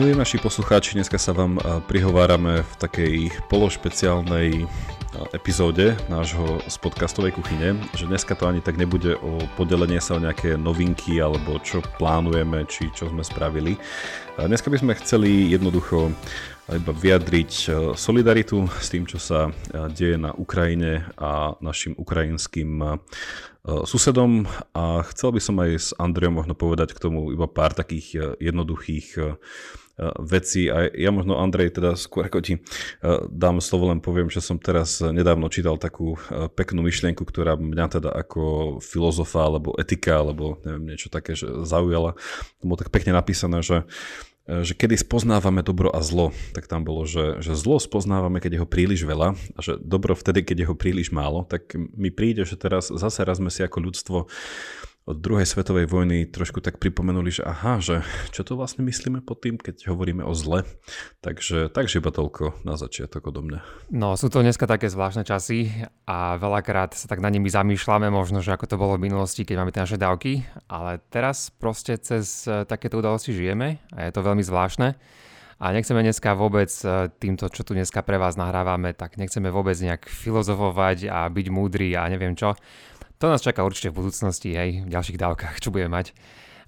Milí naši poslucháči, dneska sa vám prihovárame v takej pološpeciálnej epizóde nášho z podcastovej kuchyne, že dneska to ani tak nebude o podelenie sa o nejaké novinky alebo čo plánujeme, či čo sme spravili. Dneska by sme chceli jednoducho iba vyjadriť solidaritu s tým, čo sa deje na Ukrajine a našim ukrajinským susedom a chcel by som aj s Andrejom možno povedať k tomu iba pár takých jednoduchých veci a ja možno Andrej teda skôr ako ti dám slovo, len poviem, že som teraz nedávno čítal takú peknú myšlienku, ktorá mňa teda ako filozofa alebo etika alebo neviem niečo také, že zaujala. To bolo tak pekne napísané, že že kedy spoznávame dobro a zlo, tak tam bolo, že, že zlo spoznávame, keď je ho príliš veľa a že dobro vtedy, keď je ho príliš málo, tak mi príde, že teraz zase raz sme si ako ľudstvo od druhej svetovej vojny trošku tak pripomenuli, že aha, že čo to vlastne myslíme pod tým, keď hovoríme o zle. Takže, takže iba toľko na začiatok odo mňa. No, sú to dneska také zvláštne časy a veľakrát sa tak na nimi zamýšľame, možno, že ako to bolo v minulosti, keď máme tie naše dávky, ale teraz proste cez e, takéto udalosti žijeme a je to veľmi zvláštne. A nechceme dneska vôbec e, týmto, čo tu dneska pre vás nahrávame, tak nechceme vôbec nejak filozofovať a byť múdry a neviem čo. To nás čaká určite v budúcnosti, hej, v ďalších dávkach, čo budeme mať.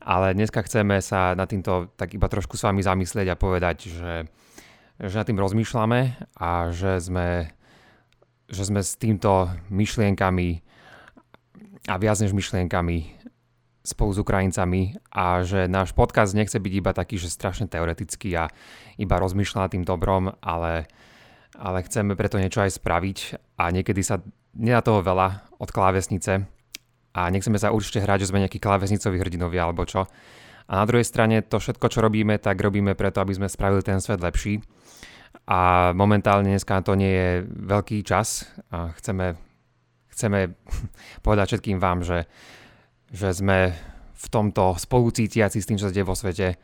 Ale dneska chceme sa na týmto tak iba trošku s vami zamyslieť a povedať, že, že nad tým rozmýšľame a že sme, že sme s týmto myšlienkami a viac než myšlienkami spolu s Ukrajincami a že náš podcast nechce byť iba taký, že strašne teoretický a iba rozmýšľa nad tým dobrom, ale, ale chceme preto niečo aj spraviť a niekedy sa nedá toho veľa od klávesnice a nechceme sa určite hrať, že sme nejakí klávesnicoví hrdinovia alebo čo. A na druhej strane to všetko, čo robíme, tak robíme preto, aby sme spravili ten svet lepší. A momentálne dneska to nie je veľký čas. A chceme, chceme povedať všetkým vám, že, že sme v tomto spolucítiaci s tým, čo sa deje vo svete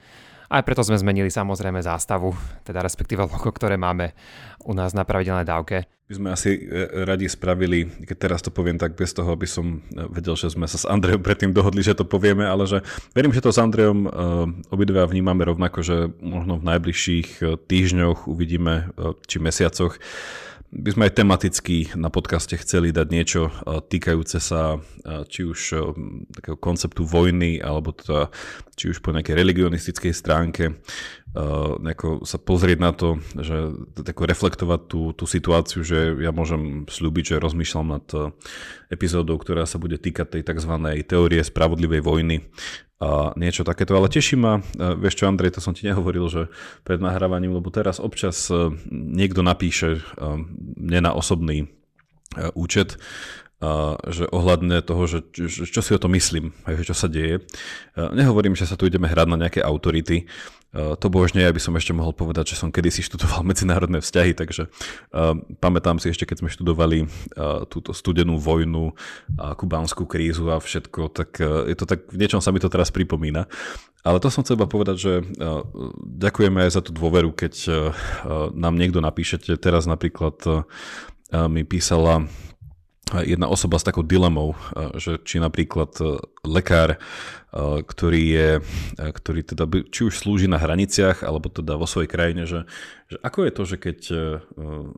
aj preto sme zmenili samozrejme zástavu, teda respektíve logo, ktoré máme u nás na pravidelnej dávke. My sme asi e, radi spravili, keď teraz to poviem tak bez toho, aby som e, vedel, že sme sa s Andrejom predtým dohodli, že to povieme, ale že verím, že to s Andrejom obidva vnímame rovnako, že možno v najbližších týždňoch uvidíme, či mesiacoch, by sme aj tematicky na podcaste chceli dať niečo týkajúce sa či už takého konceptu vojny, alebo teda, či už po nejakej religionistickej stránke, nejako sa pozrieť na to, že reflektovať tú, tú situáciu, že ja môžem slúbiť, že rozmýšľam nad epizódou, ktorá sa bude týkať tej tzv. teórie spravodlivej vojny, a niečo takéto. Ale teší ma, e, vieš čo Andrej, to som ti nehovoril, že pred nahrávaním, lebo teraz občas e, niekto napíše e, mne na osobný účet, že ohľadne toho, že čo si o to myslím, čo sa deje. Nehovorím, že sa tu ideme hrať na nejaké autority, to božne, ja by som ešte mohol povedať, že som kedysi študoval medzinárodné vzťahy, takže pamätám si ešte, keď sme študovali túto studenú vojnu a kubánsku krízu a všetko, tak uh, je to tak, v niečom sa mi to teraz pripomína. Ale to som chcel iba povedať, že uh, ďakujeme aj za tú dôveru, keď uh, nám niekto napíšete. Teraz napríklad mi písala jedna osoba s takou dilemou, že či napríklad lekár Eh, ktorý je, ktorý teda či už slúži na hraniciach, alebo teda vo svojej krajine, že, že ako je to, že keď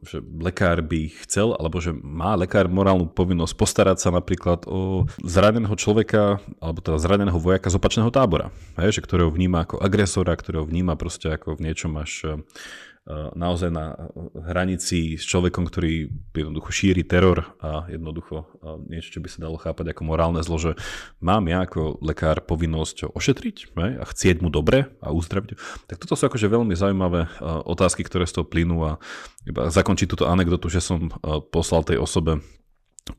že lekár by chcel, alebo že má lekár morálnu povinnosť postarať sa napríklad o zraneného človeka, alebo teda zraneného vojaka z opačného tábora, hej, že ktorého vníma ako agresora, ktorého vníma proste ako v niečom až naozaj na hranici s človekom, ktorý jednoducho šíri teror a jednoducho niečo, čo by sa dalo chápať ako morálne zlo, že mám ja ako lekár povinnosť ošetriť hej, a chcieť mu dobre a uzdraviť. Tak toto sú akože veľmi zaujímavé otázky, ktoré z toho plynú a iba zakončiť túto anekdotu, že som poslal tej osobe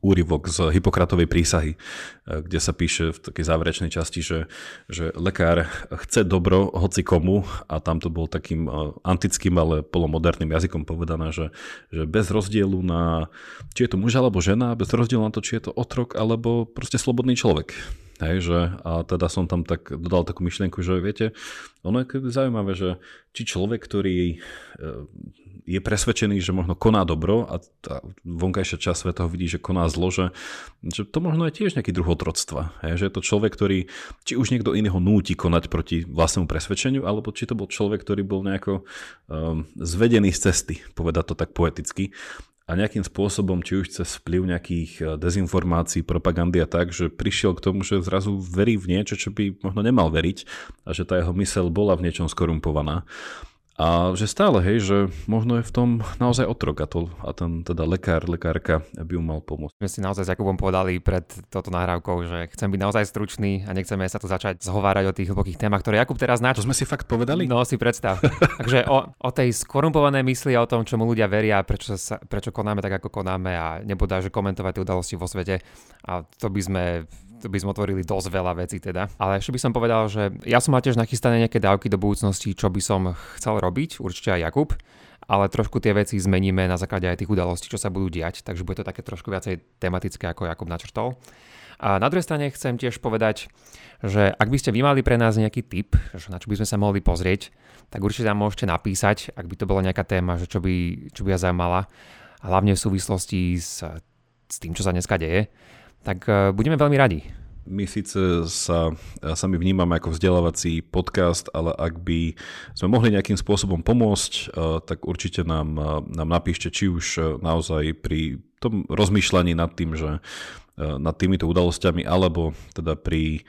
úryvok z Hipokratovej prísahy, e, kde sa píše v takej záverečnej časti, že, že lekár chce dobro hoci komu a tam to bol takým e, antickým, ale polomoderným jazykom povedané, že, že bez rozdielu na či je to muž alebo žena, bez rozdielu na to, či je to otrok alebo proste slobodný človek. Hej, že, a teda som tam tak dodal takú myšlienku, že viete, ono je zaujímavé, že či človek, ktorý e, je presvedčený, že možno koná dobro a tá vonkajšia časť sveta ho vidí, že koná zlo, že, že to možno je tiež nejaký druh otroctva. Že je to človek, ktorý či už niekto iného núti konať proti vlastnému presvedčeniu, alebo či to bol človek, ktorý bol nejako um, zvedený z cesty, povedať to tak poeticky a nejakým spôsobom, či už cez vplyv nejakých eh, dezinformácií, propagandy a tak, že prišiel k tomu, že zrazu verí v niečo, čo by možno nemal veriť a že tá jeho mysel bola v niečom skorumpovaná. A že stále, hej, že možno je v tom naozaj otrok a, to, a ten teda lekár, lekárka by mu mal pomôcť. My si naozaj s Jakubom povedali pred touto nahrávkou, že chcem byť naozaj stručný a nechceme sa tu začať zhovárať o tých hlbokých témach, ktoré Jakub teraz načal. To sme si fakt povedali? No si predstav. Takže o, o tej skorumpované mysli a o tom, čomu ľudia veria, prečo, sa, prečo konáme tak, ako konáme a nebudá, že komentovať tie udalosti vo svete. A to by sme by sme otvorili dosť veľa vecí teda. Ale ešte by som povedal, že ja som mal tiež nachystané nejaké dávky do budúcnosti, čo by som chcel robiť, určite aj Jakub, ale trošku tie veci zmeníme na základe aj tých udalostí, čo sa budú diať, takže bude to také trošku viacej tematické, ako Jakub načrtol. A na druhej strane chcem tiež povedať, že ak by ste vy mali pre nás nejaký tip, že na čo by sme sa mohli pozrieť, tak určite nám môžete napísať, ak by to bola nejaká téma, že čo by, čo by ja zaujímala, hlavne v súvislosti s, s tým, čo sa dneska deje tak e, budeme veľmi radi. My síce sa sami vnímame ako vzdelávací podcast, ale ak by sme mohli nejakým spôsobom pomôcť, e, tak určite nám, e, nám napíšte, či už naozaj pri tom rozmýšľaní nad tým, že nad týmito udalosťami, alebo teda pri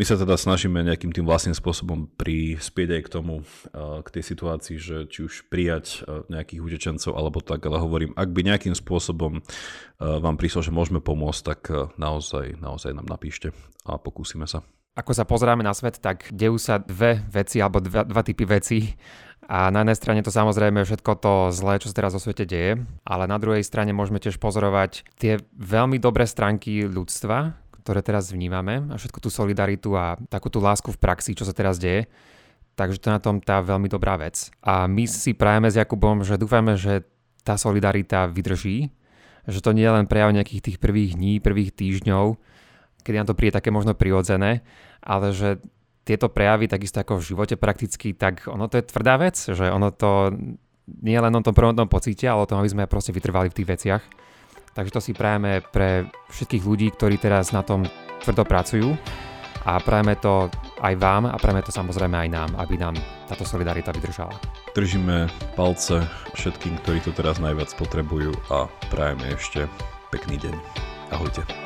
my sa teda snažíme nejakým tým vlastným spôsobom prispieť aj k tomu, k tej situácii, že či už prijať nejakých utečencov alebo tak, ale hovorím, ak by nejakým spôsobom vám prišlo, že môžeme pomôcť, tak naozaj, naozaj nám napíšte a pokúsime sa. Ako sa pozeráme na svet, tak dejú sa dve veci alebo dva, dva typy veci. A na jednej strane to samozrejme všetko to zlé, čo sa teraz vo svete deje, ale na druhej strane môžeme tiež pozorovať tie veľmi dobré stránky ľudstva, ktoré teraz vnímame a všetku tú solidaritu a takú tú lásku v praxi, čo sa teraz deje. Takže to je na tom tá veľmi dobrá vec. A my si prajeme s Jakubom, že dúfame, že tá solidarita vydrží, že to nie je len prejav nejakých tých prvých dní, prvých týždňov, kedy nám to príde také možno prirodzené, ale že tieto prejavy, takisto ako v živote prakticky, tak ono to je tvrdá vec, že ono to nie len o tom prvotnom pocite, ale o tom, aby sme proste vytrvali v tých veciach. Takže to si prajeme pre všetkých ľudí, ktorí teraz na tom tvrdo pracujú a prajeme to aj vám a prajeme to samozrejme aj nám, aby nám táto solidarita vydržala. Držíme palce všetkým, ktorí to teraz najviac potrebujú a prajeme ešte pekný deň. Ahojte.